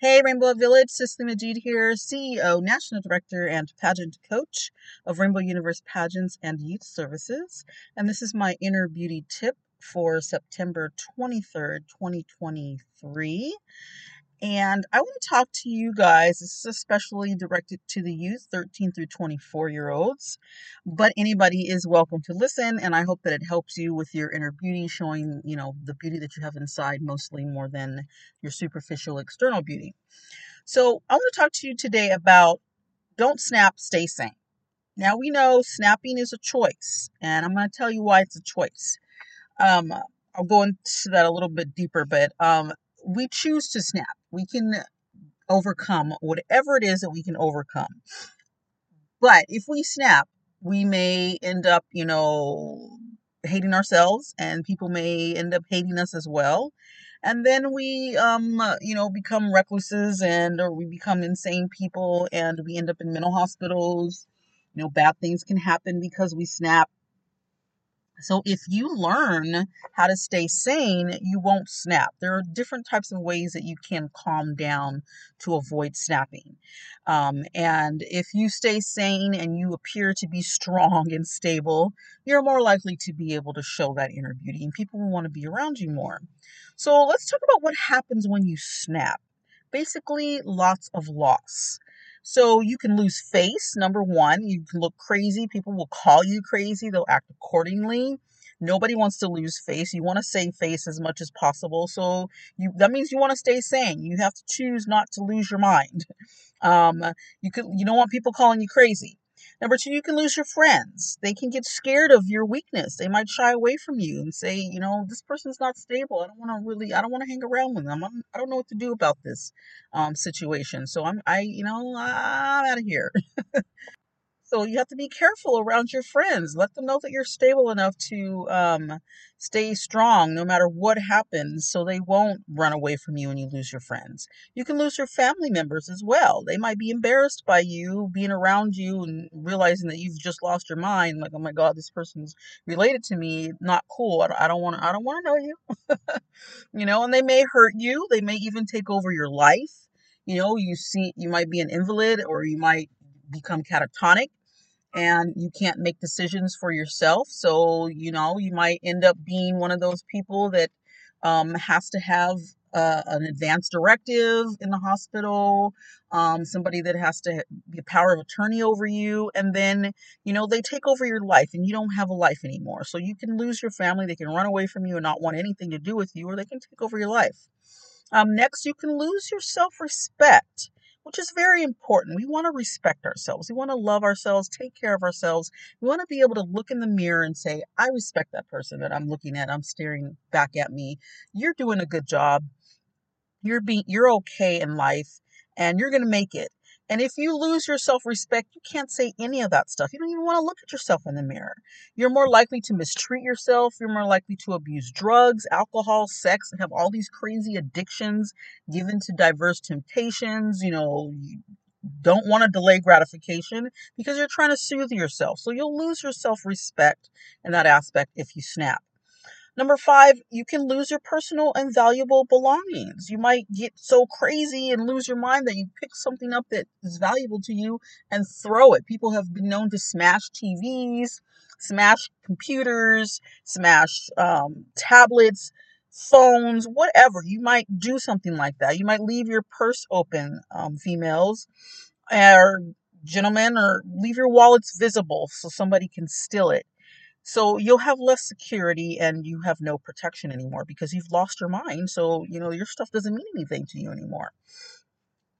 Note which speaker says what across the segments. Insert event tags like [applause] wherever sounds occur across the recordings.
Speaker 1: Hey, Rainbow Village, Cicely Majid here, CEO, National Director, and Pageant Coach of Rainbow Universe Pageants and Youth Services. And this is my inner beauty tip for September 23rd, 2023. And I want to talk to you guys. This is especially directed to the youth, 13 through 24 year olds, but anybody is welcome to listen. And I hope that it helps you with your inner beauty, showing, you know, the beauty that you have inside mostly more than your superficial external beauty. So I want to talk to you today about don't snap, stay sane. Now we know snapping is a choice, and I'm going to tell you why it's a choice. Um, I'll go into that a little bit deeper, but um, we choose to snap. We can overcome whatever it is that we can overcome. But if we snap, we may end up, you know, hating ourselves and people may end up hating us as well. And then we, um, you know, become recluses and or we become insane people and we end up in mental hospitals. You know, bad things can happen because we snap so if you learn how to stay sane, you won't snap. There are different types of ways that you can calm down to avoid snapping. Um, and if you stay sane and you appear to be strong and stable, you're more likely to be able to show that inner beauty and people will want to be around you more. So let's talk about what happens when you snap. Basically, lots of loss. So you can lose face, number one. You can look crazy. People will call you crazy. They'll act accordingly. Nobody wants to lose face. You want to save face as much as possible. So you that means you want to stay sane. You have to choose not to lose your mind. [laughs] Um, you could you don't want people calling you crazy. Number two, you can lose your friends. They can get scared of your weakness. They might shy away from you and say, you know, this person's not stable. I don't want to really, I don't want to hang around with them. I'm, I don't know what to do about this um, situation. So I'm, I, you know, I'm out of here. [laughs] So you have to be careful around your friends. Let them know that you're stable enough to um, stay strong no matter what happens so they won't run away from you and you lose your friends. You can lose your family members as well. They might be embarrassed by you being around you and realizing that you've just lost your mind. Like, oh my God, this person's related to me. Not cool. I don't want to, I don't want to know you. [laughs] you know, and they may hurt you. They may even take over your life. You know, you see, you might be an invalid or you might become catatonic and you can't make decisions for yourself. So, you know, you might end up being one of those people that um, has to have uh, an advance directive in the hospital, um, somebody that has to be a power of attorney over you, and then, you know, they take over your life and you don't have a life anymore. So you can lose your family, they can run away from you and not want anything to do with you, or they can take over your life. Um, next, you can lose your self respect which is very important. We want to respect ourselves. We want to love ourselves, take care of ourselves. We want to be able to look in the mirror and say, I respect that person that I'm looking at. I'm staring back at me. You're doing a good job. You're being you're okay in life and you're going to make it. And if you lose your self respect, you can't say any of that stuff. You don't even want to look at yourself in the mirror. You're more likely to mistreat yourself. You're more likely to abuse drugs, alcohol, sex, and have all these crazy addictions given to diverse temptations. You know, you don't want to delay gratification because you're trying to soothe yourself. So you'll lose your self respect in that aspect if you snap. Number five, you can lose your personal and valuable belongings. You might get so crazy and lose your mind that you pick something up that is valuable to you and throw it. People have been known to smash TVs, smash computers, smash um, tablets, phones, whatever. You might do something like that. You might leave your purse open, um, females, or gentlemen, or leave your wallets visible so somebody can steal it. So you'll have less security and you have no protection anymore because you've lost your mind. So, you know, your stuff doesn't mean anything to you anymore.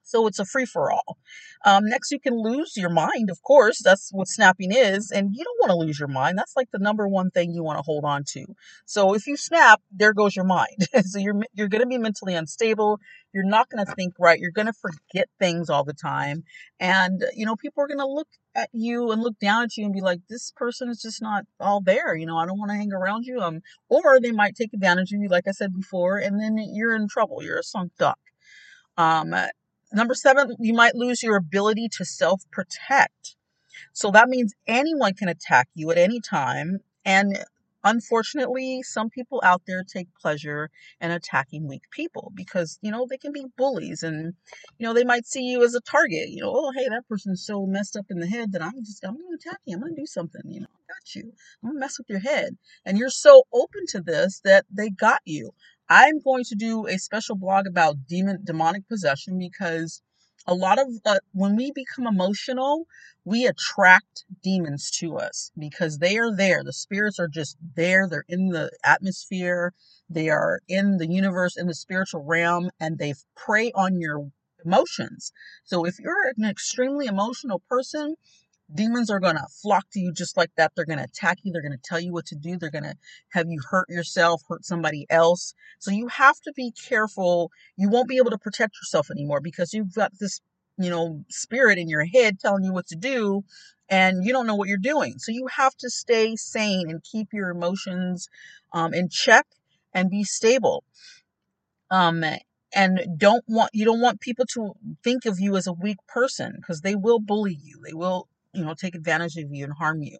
Speaker 1: So it's a free for all. Um, next, you can lose your mind, of course. That's what snapping is. And you don't want to lose your mind. That's like the number one thing you want to hold on to. So if you snap, there goes your mind. [laughs] so you're, you're going to be mentally unstable. You're not going to think right. You're going to forget things all the time. And, you know, people are going to look at you and look down at you and be like, this person is just not all there. You know, I don't want to hang around you. Um, or they might take advantage of you, like I said before, and then you're in trouble. You're a sunk duck. Um, Number seven, you might lose your ability to self protect. So that means anyone can attack you at any time. And unfortunately, some people out there take pleasure in attacking weak people because, you know, they can be bullies and, you know, they might see you as a target. You know, oh, hey, that person's so messed up in the head that I'm just, I'm going to attack you. I'm going to do something. You know, I got you. I'm going to mess with your head. And you're so open to this that they got you. I'm going to do a special blog about demon demonic possession because a lot of uh, when we become emotional we attract demons to us because they are there. The spirits are just there. They're in the atmosphere. They are in the universe in the spiritual realm and they prey on your emotions. So if you're an extremely emotional person demons are going to flock to you just like that. They're going to attack you. They're going to tell you what to do. They're going to have you hurt yourself, hurt somebody else. So you have to be careful. You won't be able to protect yourself anymore because you've got this, you know, spirit in your head telling you what to do and you don't know what you're doing. So you have to stay sane and keep your emotions um, in check and be stable. Um, and don't want you don't want people to think of you as a weak person because they will bully you they will you know, take advantage of you and harm you.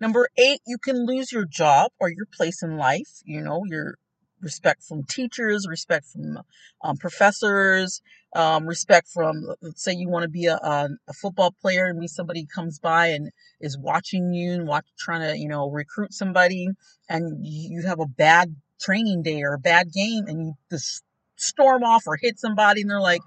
Speaker 1: Number eight, you can lose your job or your place in life. You know, your respect from teachers, respect from um, professors, um, respect from, let's say you want to be a, a, a, football player and be somebody comes by and is watching you and watch, trying to, you know, recruit somebody and you have a bad training day or a bad game and you just storm off or hit somebody and they're like,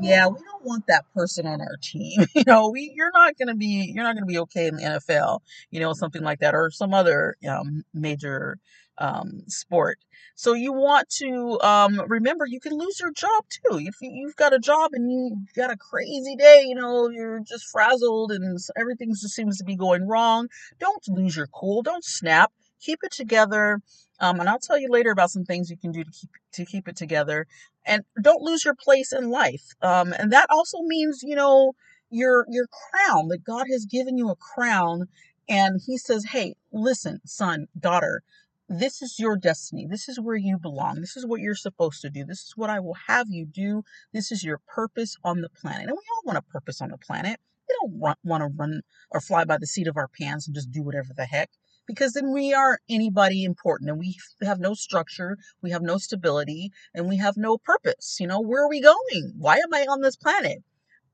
Speaker 1: yeah, we don't want that person on our team. [laughs] You know, we you're not to be you're not to be okay in the NFL, you know, something like that or some other um, major um, sport. So you want to um, remember you can lose your job too. If you've got a job and you've got a crazy day, you know, you're just frazzled and everything just seems to be going wrong, don't lose your cool. Don't snap. Keep it together. Um, and I'll tell you later about some things you can do to keep to keep it together. And don't lose your place in life. Um, and that also means, you know, your your crown that God has given you a crown, and He says, "Hey, listen, son, daughter." This is your destiny. This is where you belong. This is what you're supposed to do. This is what I will have you do. This is your purpose on the planet. And we all want a purpose on the planet. We don't want to run or fly by the seat of our pants and just do whatever the heck because then we aren't anybody important and we have no structure, we have no stability, and we have no purpose. You know, where are we going? Why am I on this planet?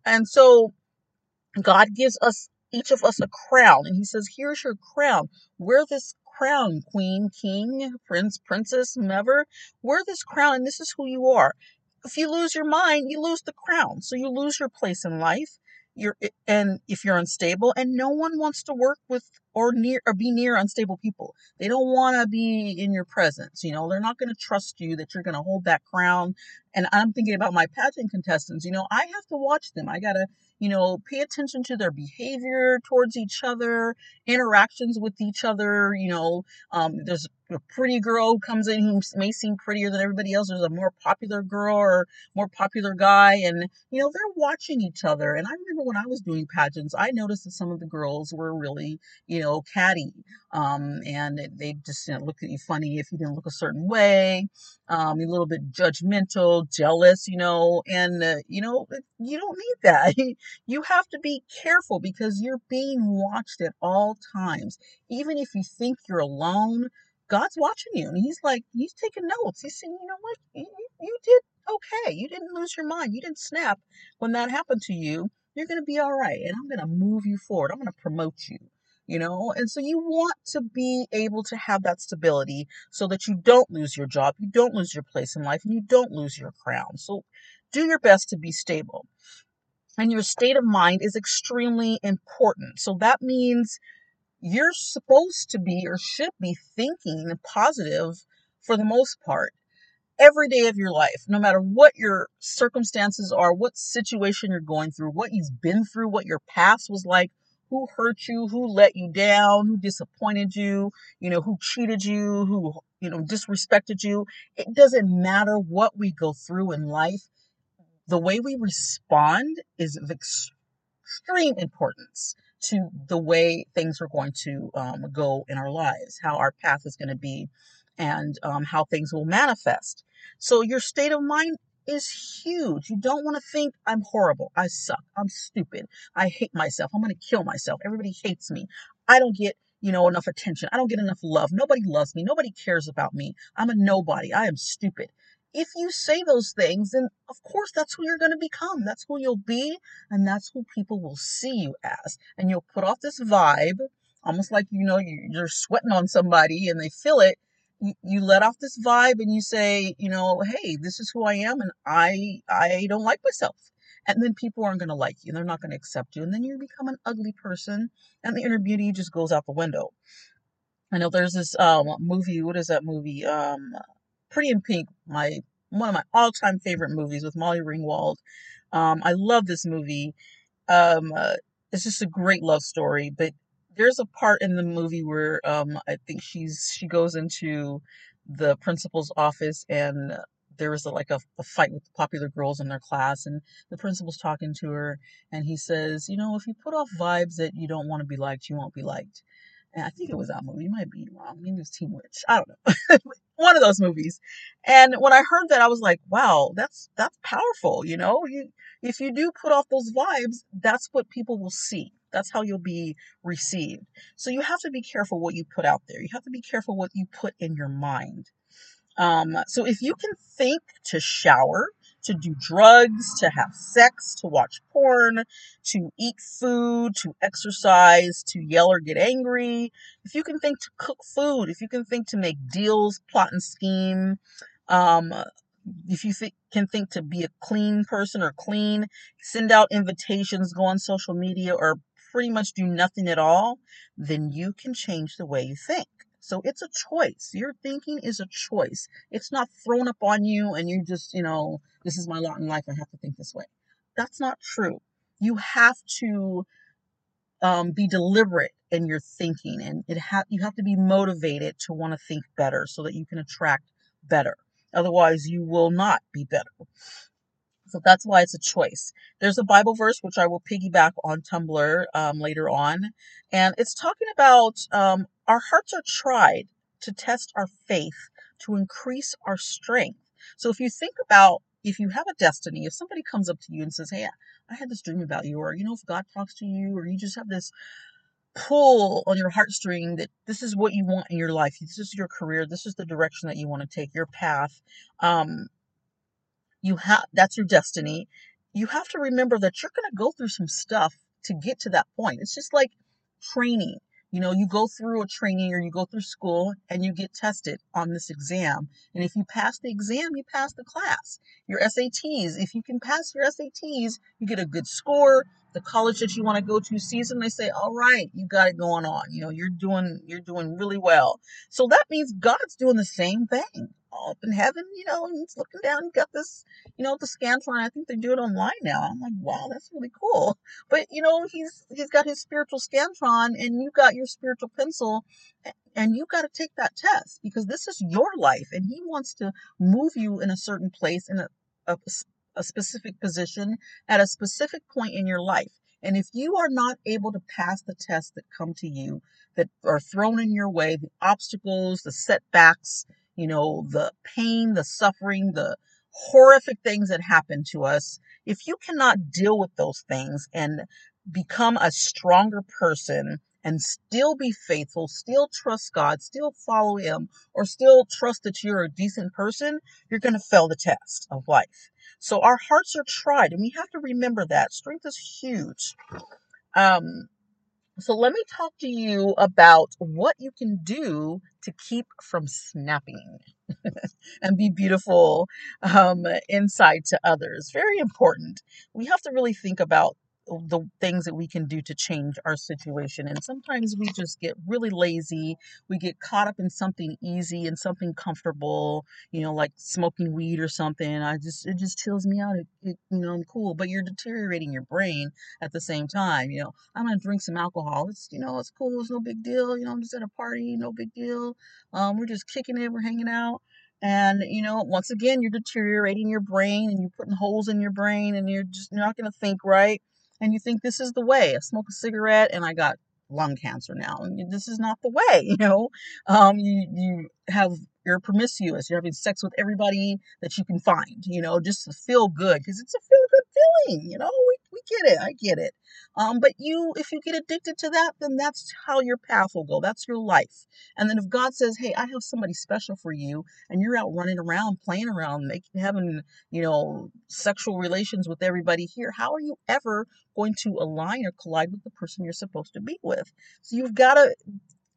Speaker 1: And so God gives us each of us a crown and he says, Here's your crown. Wear this crown, queen, king, prince, princess, whomever. Wear this crown and this is who you are. If you lose your mind, you lose the crown. So you lose your place in life you're and if you're unstable and no one wants to work with or near or be near unstable people. They don't want to be in your presence you know? They're not going to trust you that you're going to hold that crown. And i'm thinking about my pageant contestants you know? I have to watch them. I got to you know pay attention to their behavior towards each other interactions with each other you know? Um, there's a pretty girl comes in who may seem prettier than everybody else. There's a more popular girl or more popular guy, and you know they're watching each other. And I remember when I was doing pageants, I noticed that some of the girls were really, you know, catty, um, and they just you know, at you funny if you didn't look a certain way, um, a little bit judgmental, jealous, you know, and uh, you know you don't need that. [laughs] you have to be careful because you're being watched at all times, even if you think you're alone God's watching you and he's like, he's taking notes. He's saying, you know what? You, you did okay. You didn't lose your mind. You didn't snap when that happened to you. You're going to be all right. And I'm going to move you forward. I'm going to promote you, you know? And so you want to be able to have that stability so that you don't lose your job, you don't lose your place in life, and you don't lose your crown. So do your best to be stable. And your state of mind is extremely important. So that means you're supposed to be or should be thinking positive for the most part every day of your life, no matter what your circumstances are, what situation you're going through, what you've been through, what your past was like, who hurt you, who let you down, who disappointed you, you know, who cheated you, who, you know, disrespected you. It doesn't matter what we go through in life. The way we respond is of extreme importance to the way things are going to um, go in our lives, how our path is going to be, and um, how things will manifest. So, your state of mind is huge. You don't want to think, I'm horrible. I suck. I'm stupid. I hate myself. I'm going to kill myself. Everybody hates me. I don't get you know, enough attention. I don't get enough love. Nobody loves me. Nobody cares about me. I'm a nobody. I am stupid. If you say those things, then of course that's who you're going to become. That's who you'll be, and that's who people will see you as. And you'll put off this vibe, almost like you know you're sweating on somebody and they feel it. You, let off this vibe and you say, you know, hey, this is who I am, and I I don't like myself and then people aren't going to like you and they're not going to accept you and then you become an ugly person and the inner beauty just goes out the window i know there's this um movie what is that movie um pretty in pink my one of my all-time favorite movies with molly ringwald. Um i love this movie. Um uh, it's just a great love story but there's a part in the movie where um i think she's she goes into the principal's office and there was a, like a, a, fight with the popular girls in their class and the principal's talking to her and he says you know if you put off vibes that you don't want to be liked you won't be liked and i think it was that movie you might be wrong maybe it was teen witch i don't know. [laughs] One of those movies. And when i heard that i was like wow that's that's powerful you know? You if you do put off those vibes that's what people will see. That's how you'll be received. So you have to be careful what you put out there. You have to be careful what you put in your mind. Um, so if you can think to shower, to do drugs, to have sex, to watch porn, to eat food, to exercise, to yell or get angry, if you can think to cook food, if you can think to make deals, plot and scheme, um, if you th- can think to be a clean person or clean, send out invitations, go on social media, or pretty much do nothing at all, then you can change the way you think. So it's a choice. Your thinking is a choice. It's not thrown up on you and you just, you know, this is my lot in life. I have to think this way. That's not true. You have to um, be deliberate in your thinking and it ha- you have to be motivated to want to think better so that you can attract better. Otherwise, you will not be better. So that's why it's a choice. There's a Bible verse which I will piggyback on Tumblr um, later on, and it's talking about um, our hearts are tried to test our faith to increase our strength. So if you think about if you have a destiny, if somebody comes up to you and says, "Hey, I had this dream about you," or you know, if God talks to you, or you just have this pull on your heartstring that this is what you want in your life, this is your career, this is the direction that you want to take, your path. Um, you have that's your destiny you have to remember that you're going to go through some stuff to get to that point it's just like training you know you go through a training or you go through school and you get tested on this exam. And if you pass the exam you pass the class. Your sats if you can pass your sats you get a good score the college that you want to go to sees them they say all right you got it going on you know you're doing you're doing really well so that means god's doing the same thing up in heaven, you know, and he's looking down got this, you know, the Scantron. I think they do it online now. I'm like, wow, that's really cool. But you know, he's he's got his spiritual Scantron, and you got your spiritual pencil, and you got to take that test because this is your life, and he wants to move you in a certain place in a, a, a specific position at a specific point in your life. And if you are not able to pass the tests that come to you, that are thrown in your way, the obstacles, the setbacks, you know, the pain, the suffering, the horrific things that happen to us, if you cannot deal with those things and become a stronger person and still be faithful, still trust God, still follow Him, or still trust that you're a decent person, you're going to fail the test of life. So our hearts are tried, and we have to remember that. Strength is huge. Um, so let me talk to you about what you can do to keep from snapping [laughs] and be beautiful um, inside to others. Very important. We have to really think about the things that we can do to change our situation. And sometimes we just get really lazy. We get caught up in something easy and something comfortable, you know, like smoking weed or something. I just, it just chills me out. It, it you know, I'm cool, but you're deteriorating your brain at the same time. You know, I'm going to drink some alcohol. It's, you know, it's cool. It's no big deal. You know, I'm just at a party. No big deal. Um, we're just kicking it. We're hanging out. And, you know, once again, you're deteriorating your brain and you're putting holes in your brain and you're just you're not going to think right and you think this is the way. I smoke a cigarette and I got lung cancer now. And this is not the way, [laughs] you know. Um, you you have you're promiscuous. You're having sex with everybody that you can find, you know, just to feel good because it's a feel good feeling, you know. We get it. I get it. Um, but you, if you get addicted to that, then that's how your path will go. That's your life. And then if God says, "Hey, I have somebody special for you," and you're out running around, playing around, making having you know sexual relations with everybody here, how are you ever going to align or collide with the person you're supposed to be with? So you've got to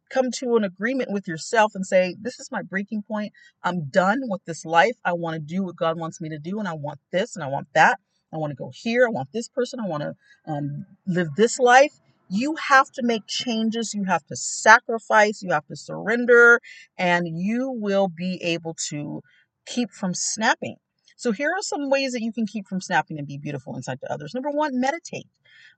Speaker 1: come to an agreement with yourself and say, This is my breaking point. I'm done with this life. I want to do what God wants me to do, and I want this and I want that. I want to go here. I want this person. I want to um, live this life. You have to make changes. You have to sacrifice. You have to surrender, and you will be able to keep from snapping. So, here are some ways that you can keep from snapping and be beautiful inside to others. Number one, meditate.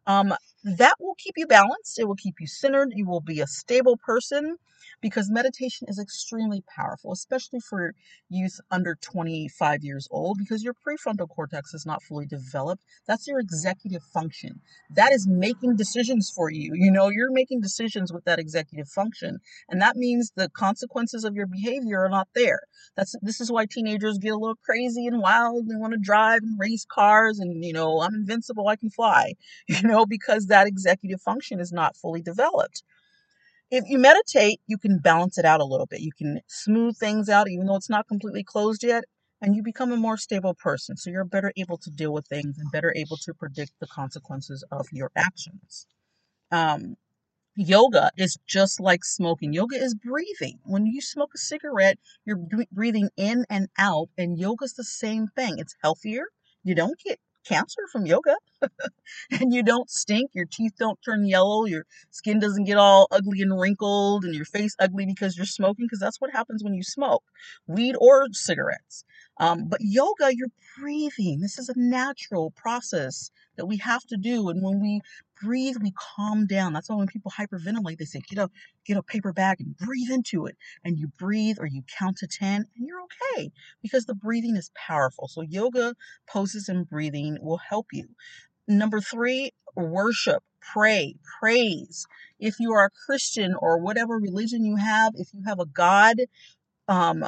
Speaker 1: Um, that will keep you balanced. It will keep you centered. You will be a stable person because meditation is extremely powerful, especially for youth under 25 years old, because your prefrontal cortex is not fully developed. That's your executive function. That is making decisions for you. You know, you're making decisions with that executive function. And that means the consequences of your behavior are not there. That's this is why teenagers get a little crazy and wild. They want to drive and race cars and, you know, I'm invincible, I can fly. [laughs] You know, because that executive function is not fully developed. If you meditate, you can balance it out a little bit. You can smooth things out, even though it's not completely closed yet, and you become a more stable person. So you're better able to deal with things and better able to predict the consequences of your actions. Um, yoga is just like smoking. Yoga is breathing. When you smoke a cigarette, you're breathing in and out, and yoga is the same thing. It's healthier. You don't get cancer from yoga [laughs] and you don't stink your teeth don't turn yellow your skin doesn't get all ugly and wrinkled and your face ugly because you're smoking because that's what happens when you smoke weed or cigarettes. Um, but yoga you're breathing. This is a natural process that we have to do and when we breathe, we calm down. That's why when people hyperventilate, they say, get a get a paper bag and breathe into it. And you breathe or you count to 10 and you're okay because the breathing is powerful. So yoga poses and breathing will help you. Number three, worship, pray, praise. If you are a Christian or whatever religion you have, if you have a God, um,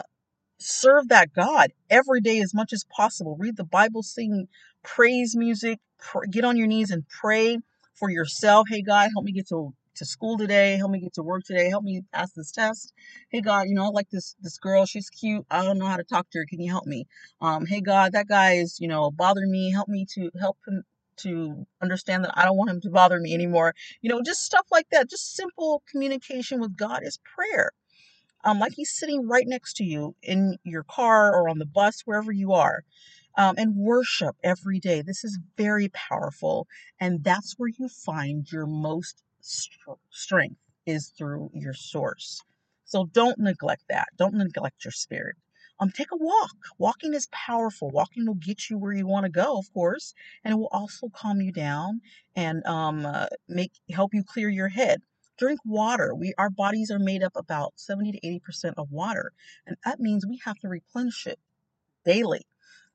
Speaker 1: serve that God every day as much as possible. Read the Bible, sing praise music, pr- get on your knees and pray for yourself. Hey, God, help me get to to school today. Help me get to work today. Help me pass this test. Hey God, you know, I like this this girl. She's cute. I don't know how to talk to her. Can you help me? Um, hey God, that guy is, you know, bothering me. Help me to help him to understand that I don't want him to bother me anymore. You know, just stuff like that. Just simple communication with God is prayer. Um, like he's sitting right next to you in your car or on the bus, wherever you are um, and worship every day. This is very powerful, and that's where you find your most st- strength is through your source. So don't neglect that. Don't neglect your spirit. Um, take a walk. Walking is powerful. Walking will get you where you want to go, of course, and it will also calm you down and um, uh, make help you clear your head. Drink water. We our bodies are made up about 70 to 80 percent of water, and that means we have to replenish it daily.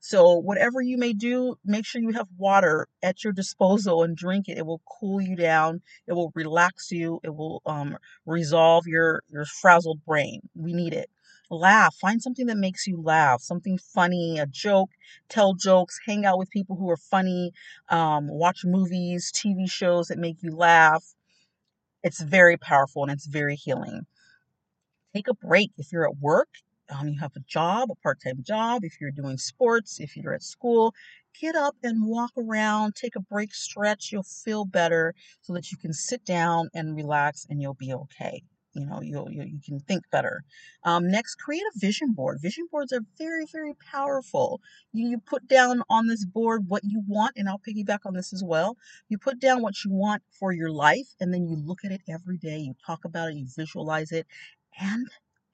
Speaker 1: So, whatever you may do, make sure you have water at your disposal and drink it. It will cool you down. It will relax you. It will um, resolve your your frazzled brain. We need it. Laugh. Find something that makes you laugh. Something funny, a joke. Tell jokes. Hang out with people who are funny. Um, watch movies, TV shows that make you laugh. It's very powerful and it's very healing. Take a break if you're at work um, you have a job, a part time job, if you're doing sports, if you're at school, get up and walk around, take a break, stretch. You'll feel better so that you can sit down and relax and you'll be okay. You know, you'll, you, you can think better. Um, next, create a vision board. Vision boards are very, very powerful. You, you put down on this board what you want, and I'll piggyback on this as well. You put down what you want for your life, and then you look at it every day. You talk about it, you visualize it, and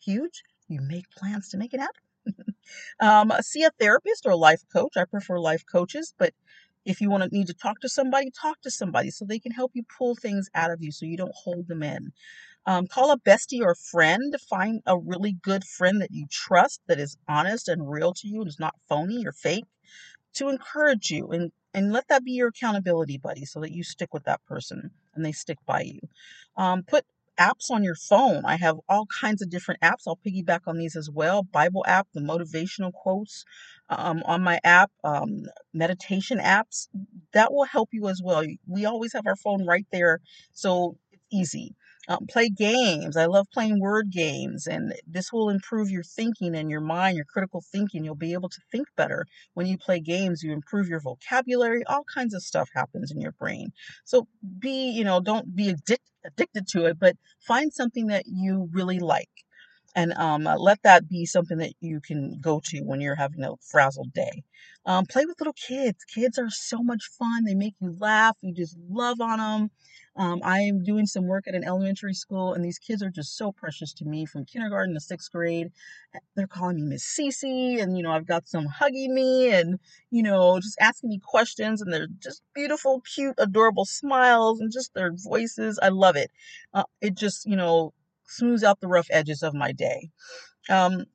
Speaker 1: huge, you make plans to make it happen. [laughs] um, see a therapist or a life coach. I prefer life coaches, but if you want to need to talk to somebody, talk to somebody so they can help you pull things out of you so you don't hold them in. Um, call a bestie or a friend. Find a really good friend that you trust, that is honest and real to you, and is not phony or fake, to encourage you and and let that be your accountability buddy, so that you stick with that person and they stick by you. Um, put apps on your phone. I have all kinds of different apps. I'll piggyback on these as well. Bible app, the motivational quotes um, on my app, um, meditation apps. That will help you as well. We always have our phone right there, so it's easy. Um, play games. I love playing word games, and this will improve your thinking and your mind, your critical thinking. You'll be able to think better when you play games. You improve your vocabulary. All kinds of stuff happens in your brain. So be, you know, don't be addic- addicted to it, but find something that you really like and um, uh, let that be something that you can go to when you're having a frazzled day. Um, play with little kids. Kids are so much fun. They make you laugh. You just love on them. Um, I am doing some work at an elementary school, and these kids are just so precious to me from kindergarten to sixth grade. They're calling me Miss Cece, and you know, I've got some hugging me and you know, just asking me questions, and they're just beautiful, cute, adorable smiles, and just their voices. I love it. Uh, it just, you know, smooths out the rough edges of my day. Um,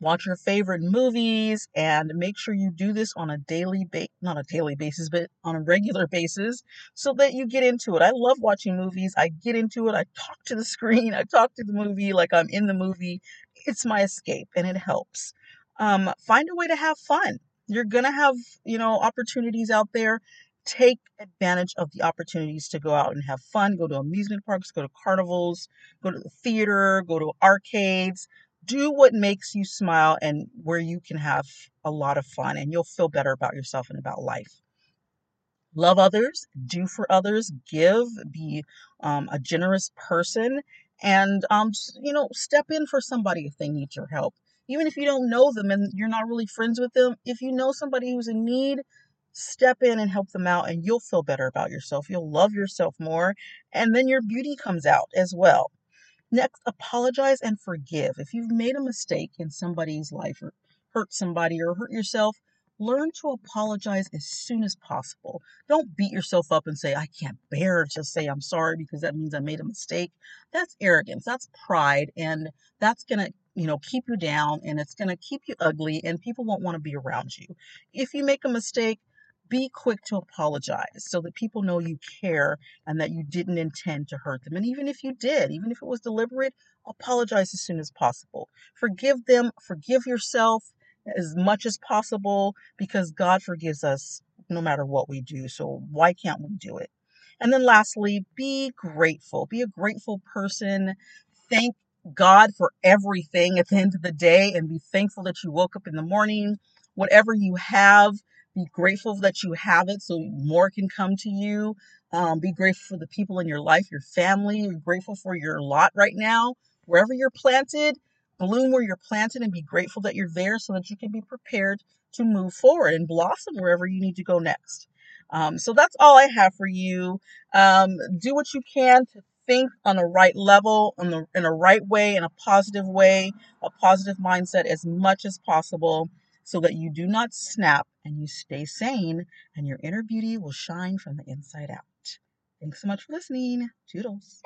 Speaker 1: watch your favorite movies and make sure you do this on a daily ba- not a daily basis but on a regular basis so that you get into it. I love watching movies. I get into it. I talk to the screen. I talk to the movie like i'm in the movie. It's my escape and it helps. Um, find a way to have fun. You're gonna have you know opportunities out there. Take advantage of the opportunities to go out and have fun, go to amusement parks, go to carnivals, go to the theater, go to arcades. Do what makes you smile and where you can have a lot of fun, and you'll feel better about yourself and about life. Love others, do for others, give, be um, a generous person, and um, you know, step in for somebody if they need your help. Even if you don't know them and you're not really friends with them, if you know somebody who's in need, step in and help them out and you'll feel better about yourself. You'll love yourself more and then your beauty comes out as well. Next, apologize and forgive. If you've made a mistake in somebody's life or hurt somebody or hurt yourself, learn to apologize as soon as possible. Don't beat yourself up and say, I can't bear to say I'm sorry because that means I made a mistake. That's arrogance, that's pride, and that's going to you know keep you down and it's going to keep you ugly and people won't want to be around you. If you make a mistake, be quick to apologize so that people know you care and that you didn't intend to hurt them. And even if you did, even if it was deliberate, apologize as soon as possible. Forgive them, forgive yourself as much as possible because God forgives us no matter what we do. So why can't we do it? And then lastly, be grateful. Be a grateful person. Thank God for everything at the end of the day and be thankful that you woke up in the morning. Whatever you have, be grateful that you have it so more can come to you. Um, be grateful for the people in your life, your family. You're grateful for your lot right now. Wherever you're planted, bloom where you're planted and be grateful that you're there so that you can be prepared to move forward and blossom wherever you need to go next. Um, so that's all I have for you. Um, do what you can to think on a right level, in, the, in a right way, in a positive way, a positive mindset as much as possible so that you do not snap and you stay sane and your inner beauty will shine from the inside out. Thanks so much for listening. Toodles.